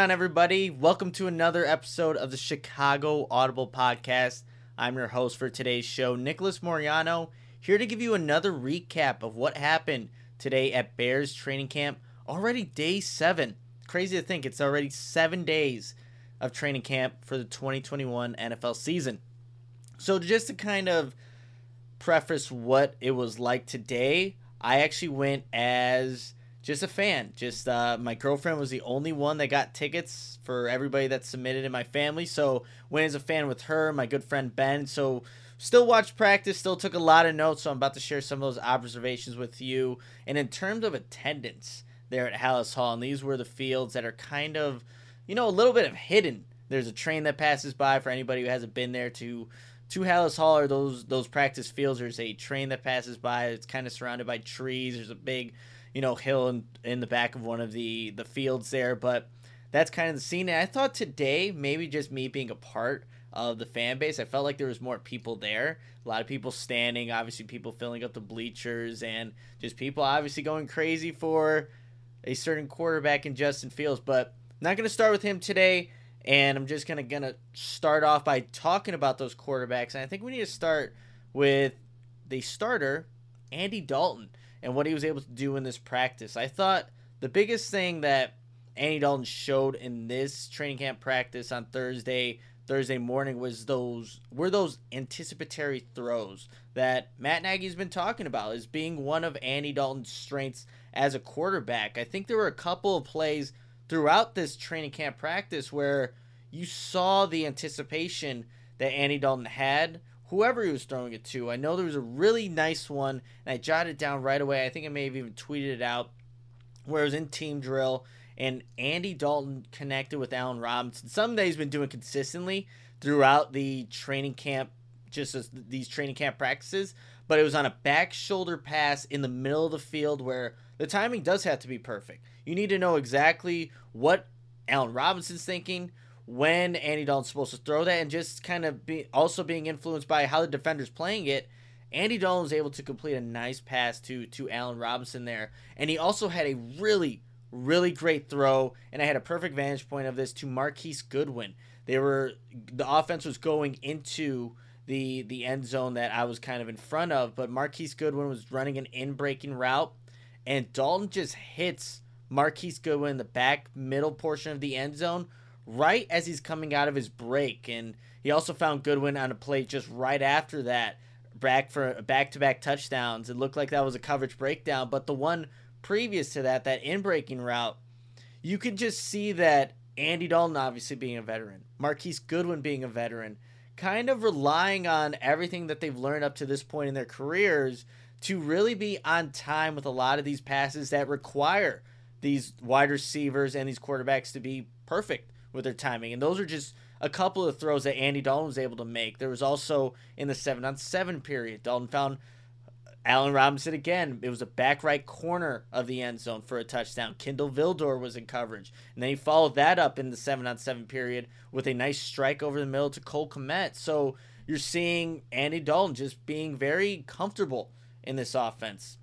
On, everybody? Welcome to another episode of the Chicago Audible Podcast. I'm your host for today's show, Nicholas Moreano, here to give you another recap of what happened today at Bears training camp. Already day seven. Crazy to think it's already seven days of training camp for the 2021 NFL season. So, just to kind of preface what it was like today, I actually went as just a fan. Just uh, my girlfriend was the only one that got tickets for everybody that submitted in my family. So went as a fan with her, my good friend Ben. So still watched practice, still took a lot of notes. So I'm about to share some of those observations with you. And in terms of attendance there at Halas Hall, and these were the fields that are kind of, you know, a little bit of hidden. There's a train that passes by for anybody who hasn't been there to to Halas Hall or those those practice fields. There's a train that passes by. It's kind of surrounded by trees. There's a big you know hill in, in the back of one of the the fields there but that's kind of the scene. And i thought today maybe just me being a part of the fan base i felt like there was more people there. A lot of people standing obviously people filling up the bleachers and just people obviously going crazy for a certain quarterback in justin fields. But not going to start with him today and i'm just going to gonna start off by talking about those quarterbacks. And i think we need to start with the starter andy dalton and what he was able to do in this practice. I thought the biggest thing that Andy Dalton showed in this training camp practice on Thursday, Thursday morning was those were those anticipatory throws that Matt Nagy's been talking about as being one of Andy Dalton's strengths as a quarterback. I think there were a couple of plays throughout this training camp practice where you saw the anticipation that Andy Dalton had whoever he was throwing it to. I know there was a really nice one, and I jotted it down right away. I think I may have even tweeted it out, where it was in team drill, and Andy Dalton connected with Allen Robinson. Something that he's been doing consistently throughout the training camp, just as these training camp practices. But it was on a back shoulder pass in the middle of the field where the timing does have to be perfect. You need to know exactly what Allen Robinson's thinking, when Andy Dalton's supposed to throw that, and just kind of be also being influenced by how the defender's playing it. Andy Dalton was able to complete a nice pass to to Allen Robinson there, and he also had a really really great throw, and I had a perfect vantage point of this to Marquise Goodwin. They were the offense was going into the the end zone that I was kind of in front of, but Marquise Goodwin was running an in breaking route, and Dalton just hits Marquise Goodwin in the back middle portion of the end zone right as he's coming out of his break. And he also found Goodwin on a play just right after that, back for back to back touchdowns. It looked like that was a coverage breakdown, but the one previous to that, that in breaking route, you could just see that Andy Dalton, obviously being a veteran, Marquise Goodwin being a veteran, kind of relying on everything that they've learned up to this point in their careers to really be on time with a lot of these passes that require these wide receivers and these quarterbacks to be perfect with their timing. And those are just a couple of throws that Andy Dalton was able to make. There was also in the seven on seven period, Dalton found Allen Robinson again. It was a back right corner of the end zone for a touchdown. Kindle Vildor was in coverage. And then he followed that up in the seven on seven period with a nice strike over the middle to Cole Kmet. So you're seeing Andy Dalton just being very comfortable in this offense.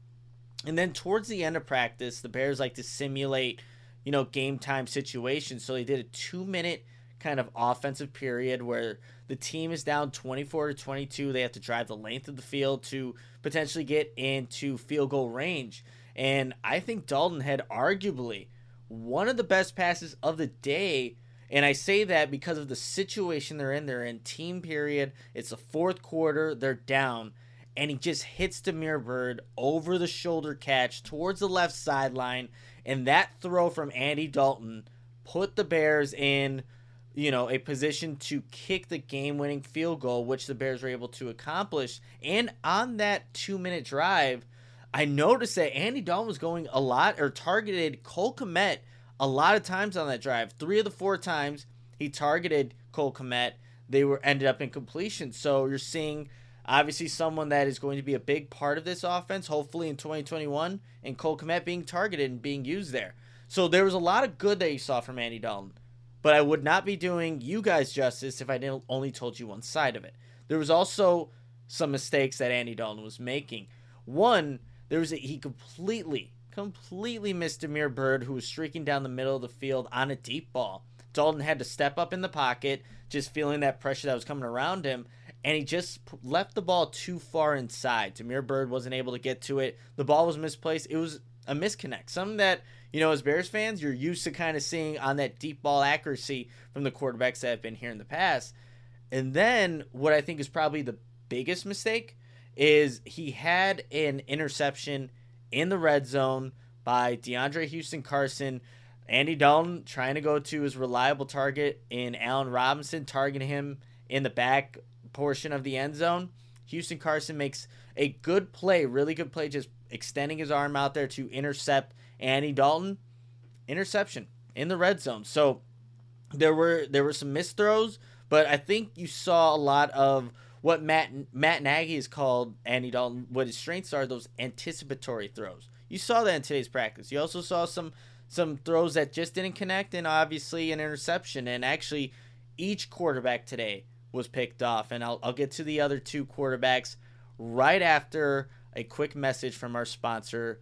And then towards the end of practice, the Bears like to simulate, you know, game time situations. So they did a two minute kind of offensive period where the team is down 24 to 22. They have to drive the length of the field to potentially get into field goal range. And I think Dalton had arguably one of the best passes of the day. And I say that because of the situation they're in. They're in team period. It's the fourth quarter. They're down. And he just hits Damiere Byrd over the shoulder catch towards the left sideline. And that throw from Andy Dalton put the Bears in you know, a position to kick the game winning field goal, which the Bears were able to accomplish. And on that two minute drive, I noticed that Andy Dalton was going a lot or targeted Cole Kmet a lot of times on that drive. Three of the four times he targeted Cole Kmet, they were ended up in completion. So you're seeing obviously someone that is going to be a big part of this offense, hopefully in 2021, and Cole Kmet being targeted and being used there. So there was a lot of good that you saw from Andy Dalton but I would not be doing you guys justice if I didn't only told you one side of it. There was also some mistakes that Andy Dalton was making. One, there was a, he completely, completely missed Damiere Byrd, who was streaking down the middle of the field on a deep ball. Dalton had to step up in the pocket, just feeling that pressure that was coming around him, and he just left the ball too far inside. Damiere Byrd wasn't able to get to it. The ball was misplaced. It was a misconnect, something that you know, as Bears fans, you're used to kind of seeing on that deep ball accuracy from the quarterbacks that have been here in the past. And then what I think is probably the biggest mistake is he had an interception in the red zone by DeAndre Houston Carson. Andy Dalton trying to go to his reliable target in Allen Robinson, targeting him in the back portion of the end zone. Houston Carson makes a good play, really good play, just extending his arm out there to intercept Andy Dalton, interception in the red zone. So there were there were some missed throws, but I think you saw a lot of what Matt Matt Nagy has called Andy Dalton. What his strengths are those anticipatory throws. You saw that in today's practice. You also saw some some throws that just didn't connect, and obviously an interception. And actually, each quarterback today was picked off. And I'll I'll get to the other two quarterbacks right after a quick message from our sponsor,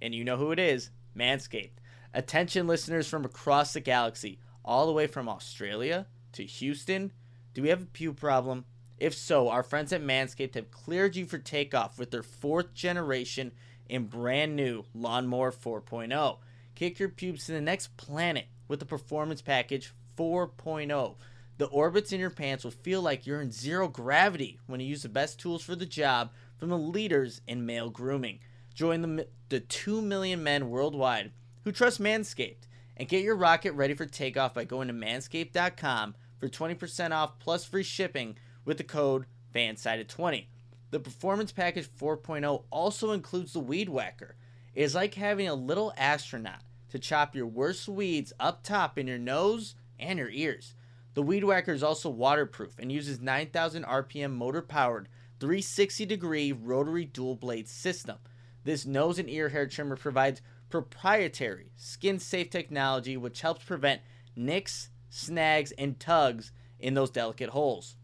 and you know who it is Manscaped. Attention, listeners from across the galaxy, all the way from Australia to Houston. Do we have a pew problem? If so, our friends at Manscaped have cleared you for takeoff with their fourth generation and brand new Lawnmower 4.0. Kick your pubes to the next planet with the Performance Package 4.0. The orbits in your pants will feel like you're in zero gravity when you use the best tools for the job from the leaders in male grooming. Join the, the 2 million men worldwide who trust Manscaped and get your rocket ready for takeoff by going to manscaped.com for 20% off plus free shipping with the code FANSIDED20. The Performance Package 4.0 also includes the Weed Whacker. It is like having a little astronaut to chop your worst weeds up top in your nose and your ears. The Weed Whacker is also waterproof and uses 9,000 RPM motor powered 360 degree rotary dual blade system. This nose and ear hair trimmer provides proprietary skin safe technology which helps prevent nicks, snags, and tugs in those delicate holes.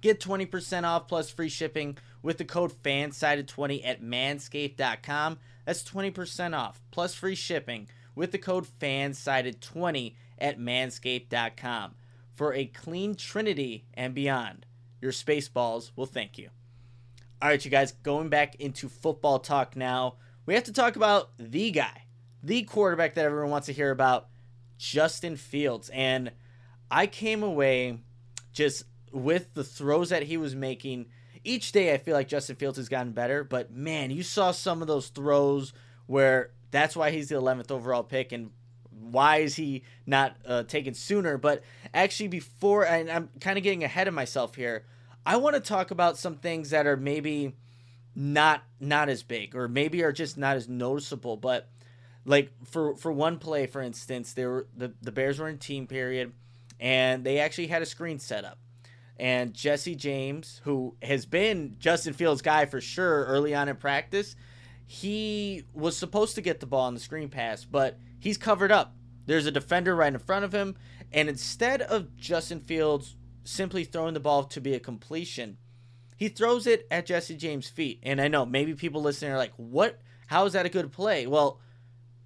Get 20% off plus free shipping with the code FANSIDED20 at manscaped.com. That's 20% off plus free shipping with the code FANSIDED20 at manscaped.com for a clean trinity and beyond. Your space balls will thank you. All right, you guys, going back into football talk now. We have to talk about the guy, the quarterback that everyone wants to hear about, Justin Fields. And I came away just with the throws that he was making. Each day, I feel like Justin Fields has gotten better, but man, you saw some of those throws where that's why he's the 11th overall pick and why is he not uh, taken sooner? But actually, before, and I'm kind of getting ahead of myself here, I want to talk about some things that are maybe not not as big or maybe are just not as noticeable, but like for for one play, for instance, there were the the Bears were in team period, and they actually had a screen set up. And Jesse James, who has been Justin Fields' guy for sure early on in practice, he was supposed to get the ball on the screen pass, but he's covered up. There's a defender right in front of him, and instead of Justin Fields simply throwing the ball to be a completion, he throws it at Jesse James' feet. And I know maybe people listening are like, "What? How is that a good play?" Well,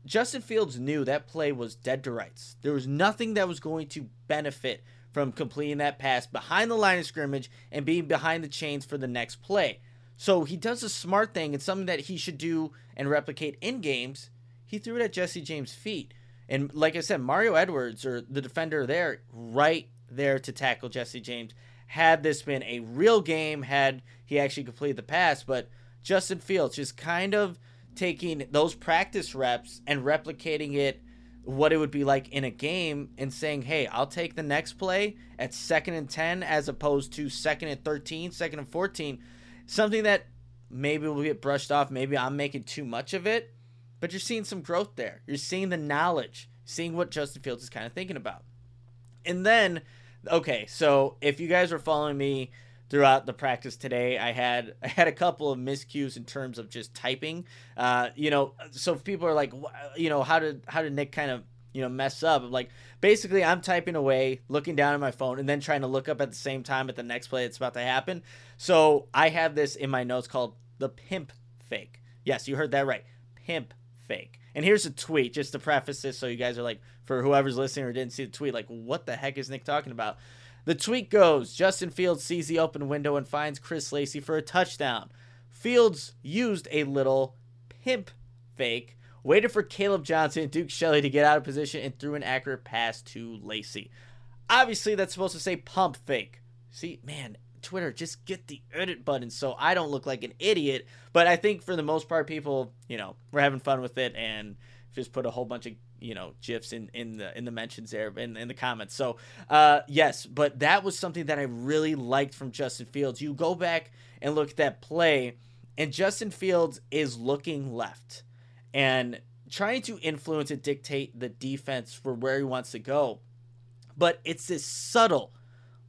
Justin Fields knew that play was dead to rights. There was nothing that was going to benefit from completing that pass behind the line of scrimmage and being behind the chains for the next play. So he does a smart thing and something that he should do and replicate in games. He threw it at Jesse James' feet. And like I said, Mario Edwards or the defender there, right there to tackle Jesse James. Had this been a real game, had he actually completed the pass, but Justin Fields just kind of taking those practice reps and replicating it what it would be like in a game and saying, hey, I'll take the next play at second and 10 as opposed to second and 13, second and 14. Something that maybe will get brushed off. Maybe I'm making too much of it, but you're seeing some growth there. You're seeing the knowledge, seeing what Justin Fields is kind of thinking about. And then, okay, so if you guys were following me throughout the practice today. I had I had a couple of miscues in terms of just typing. Uh, you know, so if people are like, you know, how did how did Nick kind of you know mess up? Like basically, I'm typing away, looking down at my phone, and then trying to look up at the same time at the next play that's about to happen. So I have this in my notes called the pimp fake. Yes, you heard that right, pimp fake. And here's a tweet just to preface this, so you guys are like, for whoever's listening or didn't see the tweet, like, what the heck is Nick talking about? The tweet goes Justin Fields sees the open window and finds Chris Lacey for a touchdown. Fields used a little pimp fake, waited for Caleb Johnson and Duke Shelley to get out of position, and threw an accurate pass to Lacey. Obviously, that's supposed to say pump fake. See, man, Twitter, just get the edit button so I don't look like an idiot. But I think for the most part, people, you know, we're having fun with it and just put a whole bunch of you know gifs in in the in the mentions there in, in the comments. So uh yes but that was something that i really liked from justin fields. You go back and look at that play and justin fields is looking left and trying to influence and dictate the defense for where he wants to go. But it's this subtle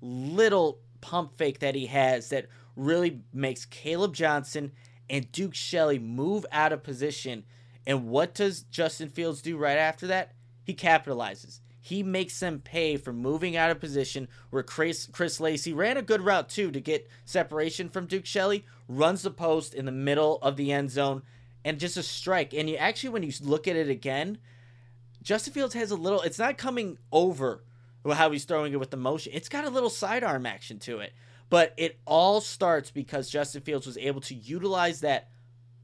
little pump fake that he has that really makes caleb johnson and duke shelley move out of position and what does Justin Fields do right after that? He capitalizes. He makes them pay for moving out of position where Chris, Chris Lacey ran a good route too to get separation from Duke Shelley, runs the post in the middle of the end zone, and just a strike. And you actually, when you look at it again, Justin Fields has a little, it's not coming over how he's throwing it with the motion. It's got a little sidearm action to it. But it all starts because Justin Fields was able to utilize that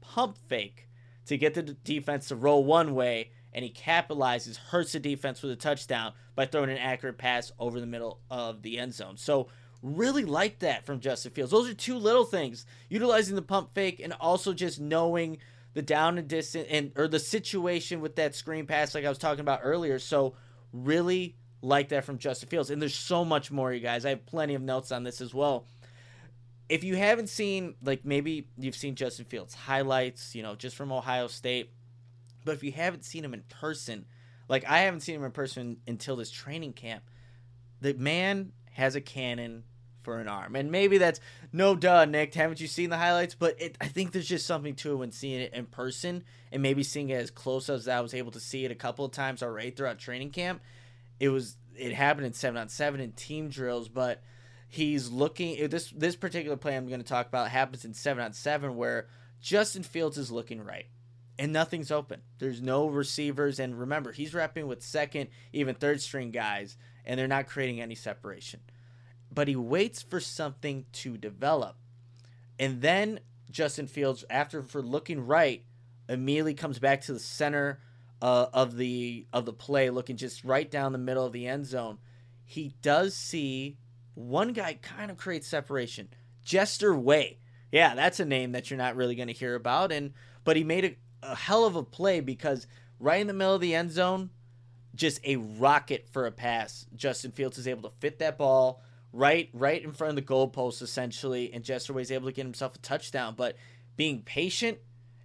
pump fake to get the defense to roll one way, and he capitalizes, hurts the defense with a touchdown by throwing an accurate pass over the middle of the end zone. So, really like that from Justin Fields. Those are two little things utilizing the pump fake and also just knowing the down and distance and or the situation with that screen pass like I was talking about earlier. So really like that from Justin Fields. And there's so much more, you guys. I have plenty of notes on this as well if you haven't seen like maybe you've seen Justin Fields highlights, you know, just from Ohio State, but if you haven't seen him in person, like I haven't seen him in person until this training camp, the man has a cannon for an arm. And maybe that's no duh, Nick. Haven't you seen the highlights? But it, I think there's just something to it when seeing it in person and maybe seeing it as close as I was able to see it a couple of times already throughout training camp. It was it happened in seven on seven in team drills, but he's looking this this particular play I'm going to talk about happens in 7 on 7 where Justin Fields is looking right and nothing's open. There's no receivers and remember, he's rapping with second, even third string guys and they're not creating any separation. But he waits for something to develop. And then Justin Fields after for looking right immediately comes back to the center uh, of the of the play looking just right down the middle of the end zone. He does see one guy kind of create separation. Jester Weah. Yeah, that's a name that you're not really going to hear about. And but he made a, a hell of a play because right in the middle of the end zone, just a rocket for a pass. Justin Fields is able to fit that ball right right in front of the goalpost essentially, and Jester Weah is able to get himself a touchdown. But being patient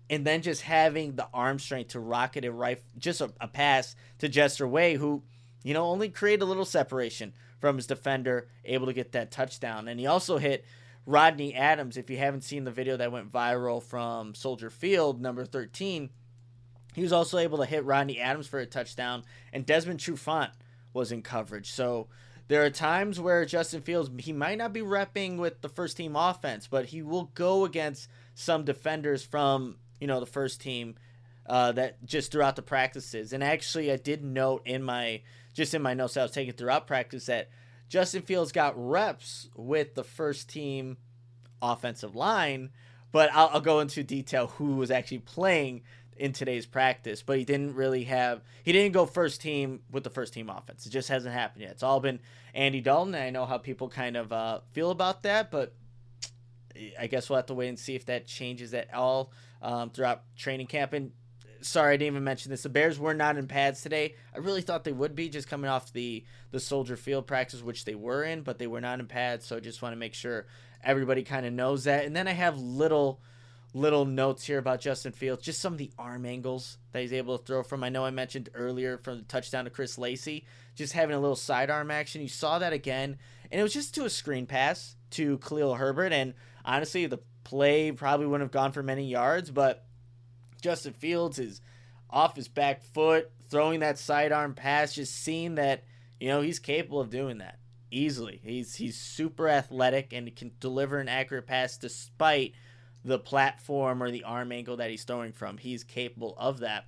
and then just having the arm strength to rocket it right, just a, a pass to Jester Weah, who, you know, only created a little separation from his defender, able to get that touchdown. And he also hit Rodney Adams. If you haven't seen the video that went viral from Soldier Field, number 13, he was also able to hit Rodney Adams for a touchdown, and Desmond Trufant was in coverage. So there are times where Justin Fields, he might not be repping with the first team offense, but he will go against some defenders from, you know, the first team uh, that just throughout the practices. And actually, I did note in my, just in my notes I was taking throughout practice that Justin Fields got reps with the first team offensive line, but I'll, I'll go into detail who was actually playing in today's practice, but he didn't really have he didn't go first team with the first team offense. It just hasn't happened yet. It's all been Andy Dalton. And I know how people kind of uh, feel about that, but I guess we'll have to wait and see if that changes at all um, throughout training camp. And sorry, I didn't even mention this. The Bears were not in pads today. I really thought they would be, just coming off the the Soldier Field practice, which they were in, but they were not in pads. So I just want to make sure everybody kind of knows that. And then I have little little notes here about Justin Fields, just some of the arm angles that he's able to throw from. I know I mentioned earlier from the touchdown to Chris Lacey, just having a little sidearm action. You saw that again, and it was just to a screen pass to Khalil Herbert. And honestly, the play probably wouldn't have gone for many yards, but Justin Fields is off his back foot, throwing that sidearm pass, just seeing that, you know, he's capable of doing that easily. He's he's super athletic and can deliver an accurate pass despite – the platform or the arm angle that he's throwing from. He's capable of that.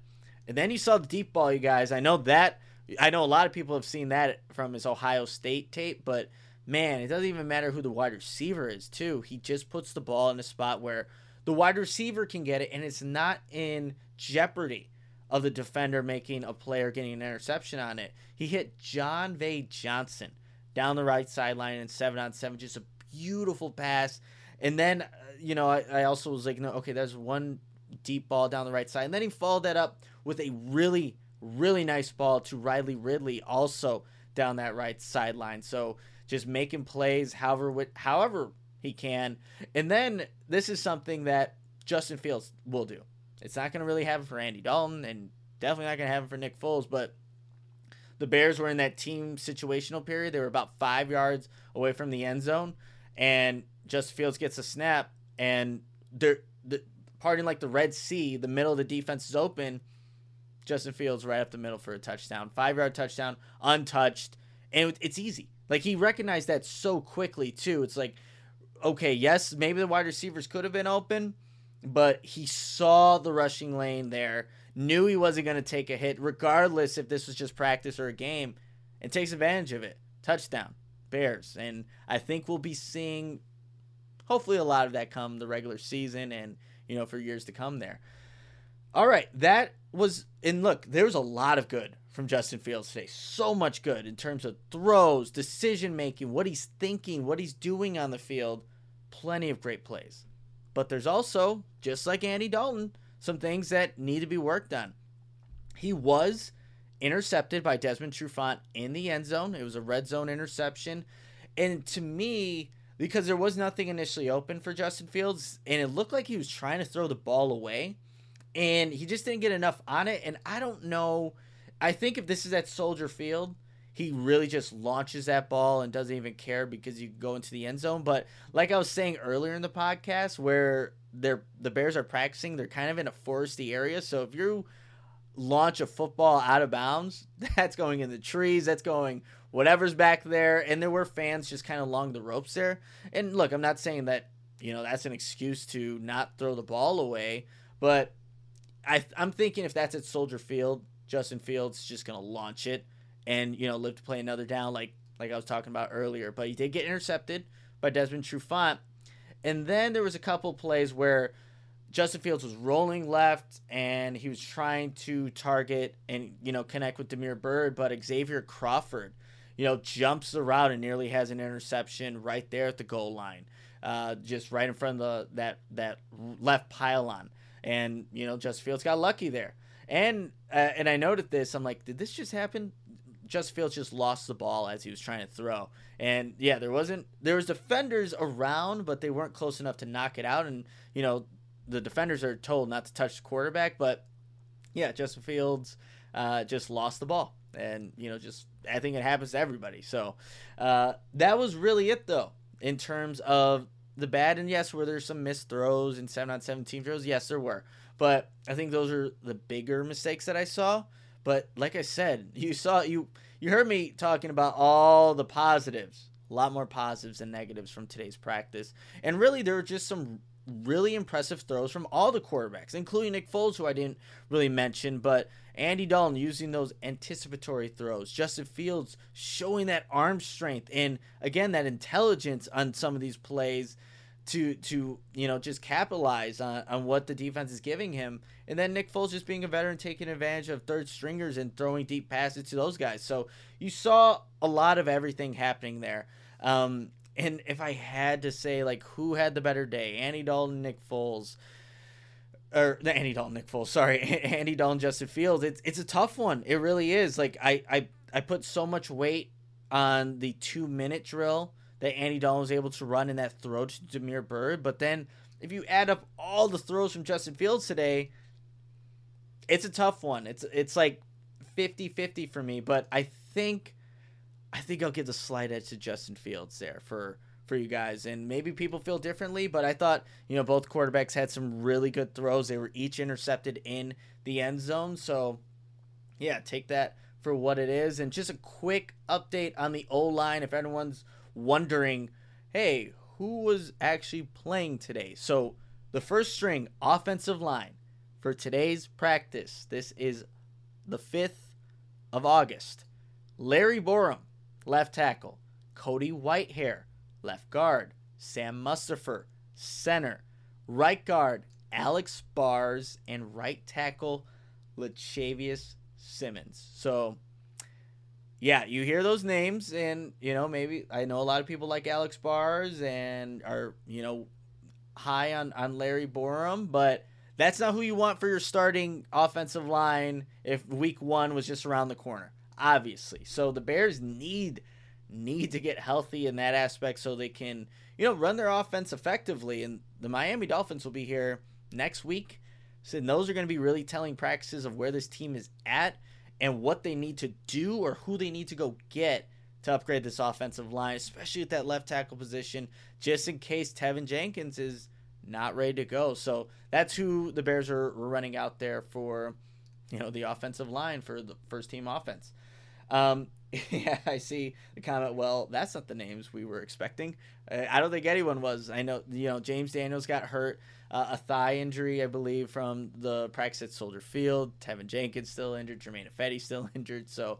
And then you saw the deep ball, you guys. I know that. I know a lot of people have seen that from his Ohio State tape, but man, it doesn't even matter who the wide receiver is, too. He just puts the ball in a spot where the wide receiver can get it, and it's not in jeopardy of the defender making a player getting an interception on it. He hit Jon'Vea Johnson down the right sideline in seven on seven. Just a beautiful pass. And then uh, you know, I, I also was like, no, okay, there's one deep ball down the right side. And then he followed that up with a really, really nice ball to Riley Ridley, also down that right sideline. So just making plays however however he can. And then this is something that Justin Fields will do. It's not going to really happen for Andy Dalton, and definitely not going to happen for Nick Foles. But the Bears were in that team situational period. They were about five yards away from the end zone, and Justin Fields gets a snap and they're the parting like the Red Sea, the middle of the defense is open. Justin Fields right up the middle for a touchdown, five yard touchdown, untouched, and it's easy. Like he recognized that so quickly too. It's like, okay, yes, maybe the wide receivers could have been open, but he saw the rushing lane there, knew he wasn't going to take a hit, regardless if this was just practice or a game, and takes advantage of it. Touchdown, Bears, and I think we'll be seeing hopefully a lot of that come the regular season and you know for years to come there. All right, that was and look, there was a lot of good from Justin Fields today. So much good in terms of throws, decision making, what he's thinking, what he's doing on the field. Plenty of great plays. But there's also, just like Andy Dalton, some things that need to be worked on. He was intercepted by Desmond Trufant in the end zone. It was a red zone interception. And to me, because there was nothing initially open for Justin Fields, and it looked like he was trying to throw the ball away, and he just didn't get enough on it. And I don't know. I think if this is at Soldier Field, he really just launches that ball and doesn't even care because you go into the end zone. But like I was saying earlier in the podcast, where they're the Bears are practicing, they're kind of in a foresty area. So if you launch a football out of bounds, that's going in the trees, that's going whatever's back there. And there were fans just kind of along the ropes there. And look, I'm not saying that, you know, that's an excuse to not throw the ball away, but I, I'm thinking if that's at Soldier Field, Justin Fields is just to launch it and, you know, live to play another down like, like I was talking about earlier. But he did get intercepted by Desmond Trufant. And then there was a couple plays where Justin Fields was rolling left and he was trying to target and you know connect with Damiere Byrd, but Xavier Crawford you know, jumps the route and nearly has an interception right there at the goal line, uh, just right in front of the that that left pylon. And you know, Justin Fields got lucky there. And uh, and I noted this. I'm like, did this just happen? Justin Fields just lost the ball as he was trying to throw. And yeah, there wasn't there was defenders around, but they weren't close enough to knock it out. And you know, the defenders are told not to touch the quarterback, but yeah, Justin Fields uh, just lost the ball, and you know, just I think it happens to everybody. So uh, that was really it, though, in terms of the bad. And yes, were there some missed throws and seven on seventeen throws? Yes, there were. But I think those are the bigger mistakes that I saw. But like I said, you saw you you heard me talking about all the positives, a lot more positives than negatives from today's practice. And really, there were just some really impressive throws from all the quarterbacks, including Nick Foles, who I didn't really mention, but Andy Dalton using those anticipatory throws, Justin Fields showing that arm strength, and again that intelligence on some of these plays to to you know just capitalize on, on what the defense is giving him and then Nick Foles just being a veteran taking advantage of third stringers and throwing deep passes to those guys so you saw a lot of everything happening there um, and if I had to say like who had the better day, Andy Dalton, Nick Foles, or Andy Dalton, Nick Foles, sorry, Andy Dalton, Justin Fields, it's it's a tough one. It really is. Like I I I put so much weight on the two minute drill that Andy Dalton was able to run in that throw to Damiere Byrd. but then if you add up all the throws from Justin Fields today, it's a tough one. It's it's like 50-50 for me, but I think I think I'll give the slight edge to Justin Fields there for for you guys. And maybe people feel differently, but I thought, you know, both quarterbacks had some really good throws. They were each intercepted in the end zone. So, yeah, take that for what it is. And just a quick update on the O line if anyone's wondering, hey, who was actually playing today? So, the first string offensive line for today's practice, this is the 5th of August. Larry Borom, left tackle. Cody Whitehair, left guard. Sam Mustipher, center. Right guard, Alex Bars, and right tackle, Lachavious Simmons. So, yeah, you hear those names, and, you know, maybe I know a lot of people like Alex Bars and are, you know, high on, on Larry Borom, but that's not who you want for your starting offensive line if week one was just around the corner obviously. So the Bears need need to get healthy in that aspect so they can, you know, run their offense effectively. And the Miami Dolphins will be here next week. So those are going to be really telling practices of where this team is at and what they need to do or who they need to go get to upgrade this offensive line, especially at that left tackle position, just in case Teven Jenkins is not ready to go. So that's who the Bears are running out there for, you know, the offensive line for the first team offense. Um, yeah, I see the comment. Well, that's not the names we were expecting. Uh, I don't think anyone was. I know, you know, James Daniels got hurt, uh, a thigh injury, I believe, from the practice at Soldier Field. Teven Jenkins still injured. Germain Ifedi still injured. So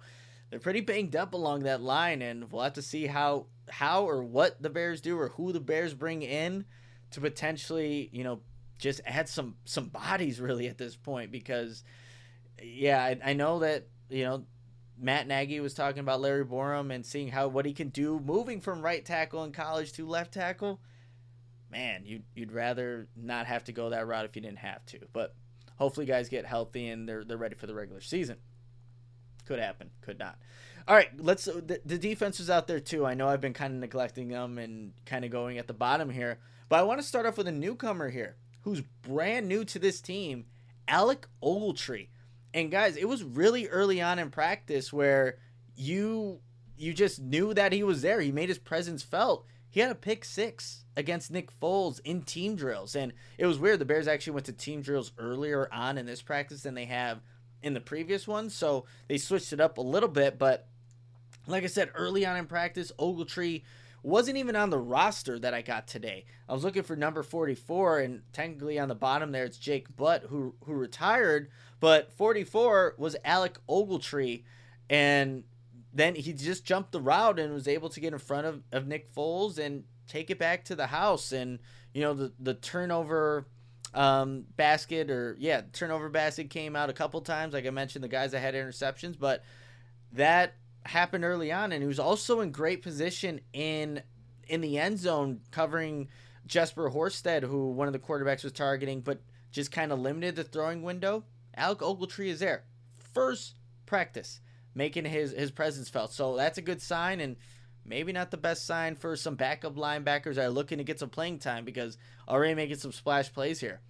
they're pretty banged up along that line, and we'll have to see how how or what the Bears do or who the Bears bring in to potentially, you know, just add some some bodies really at this point because, yeah, I, I know that you know Matt Nagy was talking about Larry Borom and seeing how what he can do moving from right tackle in college to left tackle. Man, you'd, you'd rather not have to go that route if you didn't have to. But hopefully, guys get healthy and they're they're ready for the regular season. Could happen, could not. All right, let's. Uh, the, the defense is out there too. I know I've been kind of neglecting them and kind of going at the bottom here, but I want to start off with a newcomer here who's brand new to this team, Alec Ogletree. And guys, it was really early on in practice where you you just knew that he was there. He made his presence felt. He had a pick six against Nick Foles in team drills. And it was weird. The Bears actually went to team drills earlier on in this practice than they have in the previous one. So they switched it up a little bit. But like I said, early on in practice, Ogletree wasn't even on the roster that I got today. I was looking for number 44, and technically on the bottom there, it's Jake Butt, who, who retired. But 44 was Alec Ogletree, and then he just jumped the route and was able to get in front of, of Nick Foles and take it back to the house. And, you know, the, the turnover um, basket or, yeah, turnover basket came out a couple times. Like I mentioned, the guys that had interceptions, but that happened early on. And he was also in great position in in the end zone covering Jesper Horsted, who one of the quarterbacks was targeting, but just kind of limited the throwing window. Alec Ogletree is there. First practice, making his, his presence felt. So that's a good sign and maybe not the best sign for some backup linebackers that are looking to get some playing time because already making some splash plays here.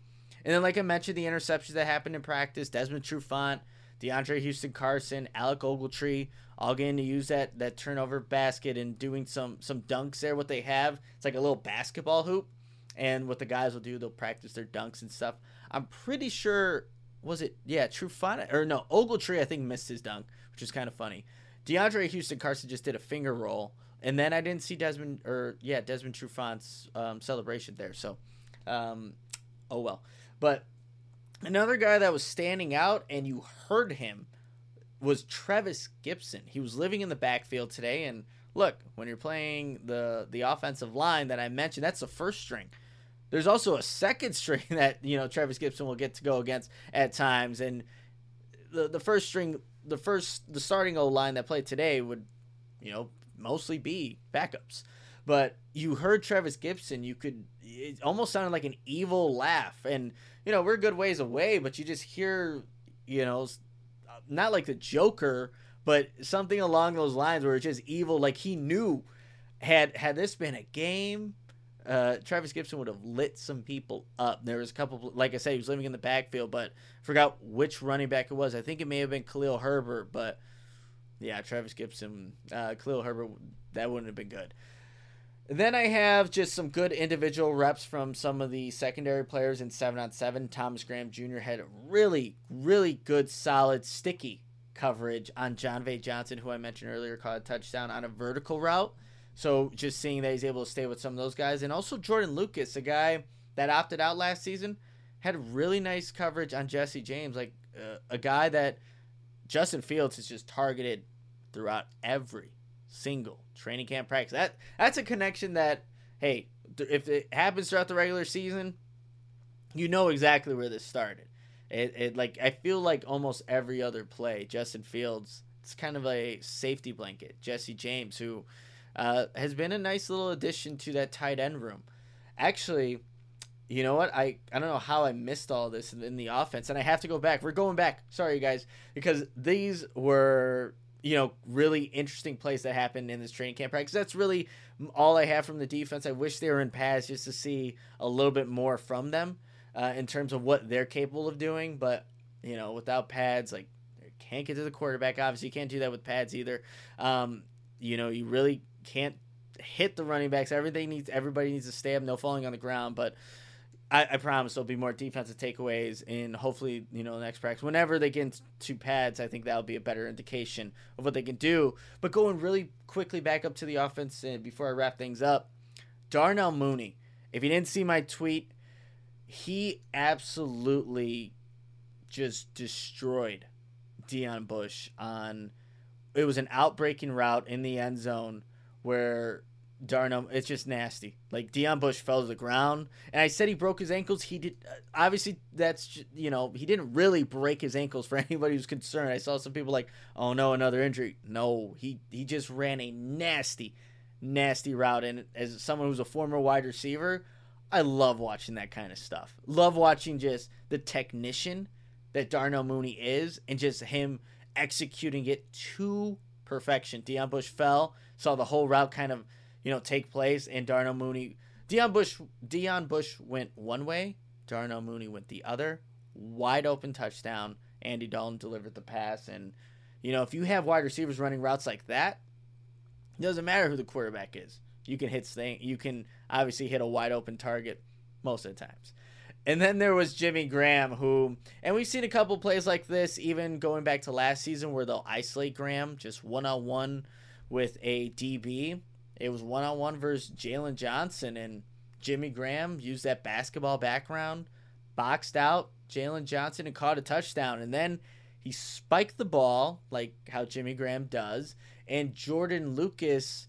And then, like I mentioned, the interceptions that happened in practice, Desmond Trufant, DeAndre Houston Carson, Alec Ogletree, all getting to use that that turnover basket and doing some some dunks there. What they have, it's like a little basketball hoop, and what the guys will do, they'll practice their dunks and stuff. I'm pretty sure was it yeah Trufant or no Ogletree I think missed his dunk, which is kind of funny. DeAndre Houston Carson just did a finger roll, and then I didn't see Desmond or yeah Desmond Trufant's um, celebration there. So, um, oh well. But another guy that was standing out and you heard him was Trevis Gipson. He was living in the backfield today, and look, when you're playing the the offensive line that I mentioned, that's the first string. There's also a second string that you know Trevis Gipson will get to go against at times, and the the first string, the first the starting O line that played today would, you know, mostly be backups. But you heard Trevis Gipson, you could it almost sounded like an evil laugh, and you know we're good ways away, but you just hear, you know, uh, not like the Joker, but something along those lines where it's just evil. Like he knew had had this been a game uh, Trevis Gipson would have lit some people up. There was a couple, like I said, he was living in the backfield, but forgot which running back it was. I think it may have been Khalil Herbert, but yeah, Trevis Gipson, uh, Khalil Herbert, that wouldn't have been good. Then I have just some good individual reps from some of the secondary players in 7 on 7. Thomas Graham Jr. had really, really good, solid, sticky coverage on Jon'Vea Johnson, who I mentioned earlier, caught a touchdown on a vertical route. So just seeing that he's able to stay with some of those guys, and also Jordan Lucas, a guy that opted out last season, had really nice coverage on Jesse James, like uh, a guy that Justin Fields has just targeted throughout every single training camp practice. That that's a connection that hey, if it happens throughout the regular season, you know exactly where this started. It, it like I feel like almost every other play, Justin Fields, it's kind of a safety blanket. Jesse James, who uh, has been a nice little addition to that tight end room. Actually, you know what? I, I don't know how I missed all this in, the offense, and I have to go back. We're going back. Sorry, you guys, because these were you know really interesting plays that happened in this training camp practice. That's really all I have from the defense. I wish they were in pads just to see a little bit more from them uh, in terms of what they're capable of doing. But you know, without pads, like can't get to the quarterback. Obviously, you can't do that with pads either. Um, you know, you really can't hit the running backs. Everything needs everybody needs to stay up, no falling on the ground. But I, I promise there'll be more defensive takeaways, and hopefully, you know, the next practice, whenever they get into pads, I think that'll be a better indication of what they can do. But going really quickly back up to the offense, and before I wrap things up, Darnell Mooney. If you didn't see my tweet, he absolutely just destroyed Deon Bush on. It was an outbreaking route in the end zone where Darnell, it's just nasty. Like Deon Bush fell to the ground, and I said he broke his ankles. He did. Uh, obviously, that's you know he didn't really break his ankles. For anybody who's concerned, I saw some people like, "Oh no, another injury." No, he he just ran a nasty, nasty route. And as someone who's a former wide receiver, I love watching that kind of stuff. Love watching just the technician that Darnell Mooney is, and just him executing it to perfection. Deon Bush fell saw the whole route kind of, you know, take place, and Darnell Mooney, Deon Bush, Deon Bush went one way, Darnell Mooney went the other, wide open touchdown. Andy Dalton delivered the pass, and you know, if you have wide receivers running routes like that, it doesn't matter who the quarterback is. You can hit thing. You can obviously hit a wide open target most of the times. And then there was Jimmy Graham, who, and we've seen a couple plays like this, even going back to last season, where they'll isolate Graham just one on one with a DB. It was one on one versus Jaylon Johnson, and Jimmy Graham used that basketball background, boxed out Jaylon Johnson, and caught a touchdown. And then he spiked the ball like how Jimmy Graham does, and Jordan Lucas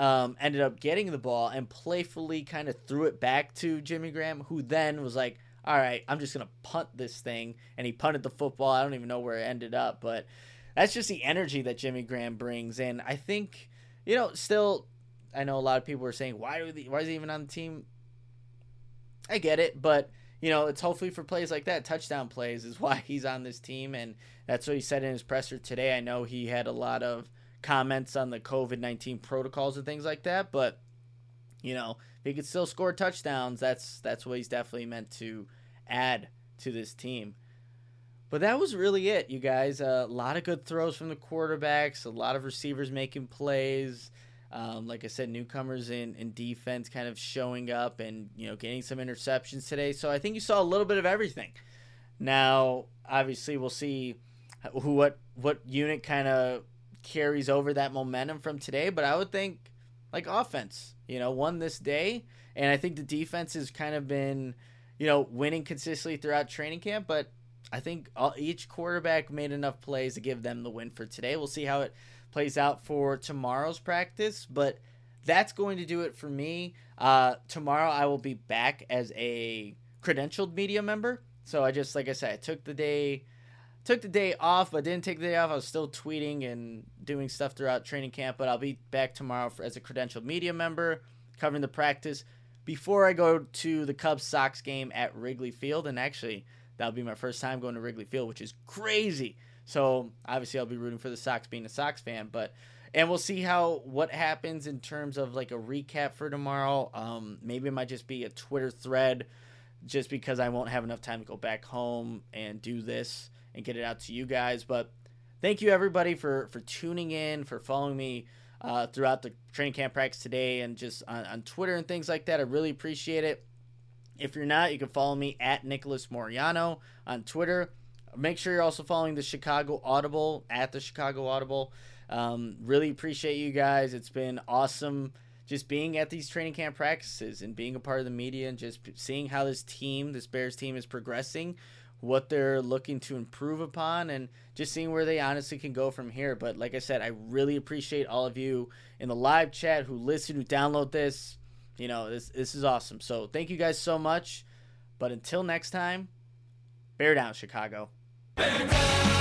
um, ended up getting the ball and playfully kind of threw it back to Jimmy Graham, who then was like, "All right, I'm just gonna punt this thing," and he punted the football. I don't even know where it ended up, but that's just the energy that Jimmy Graham brings. And I think, you know, still, I know a lot of people are saying, why, are the, why is he even on the team? I get it, but, you know, it's hopefully for plays like that, touchdown plays, is why he's on this team. And that's what he said in his presser today. I know he had a lot of comments on the COVID 19 protocols and things like that, but, you know, if he could still score touchdowns, that's that's what he's definitely meant to add to this team. But that was really it, you guys. A lot of good throws from the quarterbacks, a lot of receivers making plays. Um, like I said, newcomers in, in defense kind of showing up and you know getting some interceptions today. So I think you saw a little bit of everything. Now, obviously, we'll see who what what unit kind of carries over that momentum from today. But I would think like offense, you know, won this day, and I think the defense has kind of been, you know, winning consistently throughout training camp. But I think all, each quarterback made enough plays to give them the win for today. We'll see how it plays out for tomorrow's practice, but that's going to do it for me. Uh, tomorrow I will be back as a credentialed media member. So I just, like I said, I took the day took the day off, but didn't take the day off. I was still tweeting and doing stuff throughout training camp, but I'll be back tomorrow for, as a credentialed media member covering the practice before I go to the Cubs Sox game at Wrigley Field. And actually, that'll be my first time going to Wrigley Field, which is crazy. So obviously, I'll be rooting for the Sox, being a Sox fan, but. And we'll see how what happens in terms of like a recap for tomorrow. Um, maybe it might just be a Twitter thread, just because I won't have enough time to go back home and do this and get it out to you guys. But thank you everybody for for tuning in, for following me uh, throughout the training camp practice today, and just on, on Twitter and things like that. I really appreciate it. If you're not, you can follow me at Nicholas Moreano on Twitter. Make sure you're also following the Chicago Audible at the Chicago Audible. Um, really appreciate you guys. It's been awesome just being at these training camp practices and being a part of the media and just seeing how this team, this Bears team, is progressing what they're looking to improve upon and just seeing where they honestly can go from here. But like I said, I really appreciate all of you in the live chat who listen, who download this. You know, this this is awesome. So thank you guys so much. But until next time, bear down, Chicago. Bear down!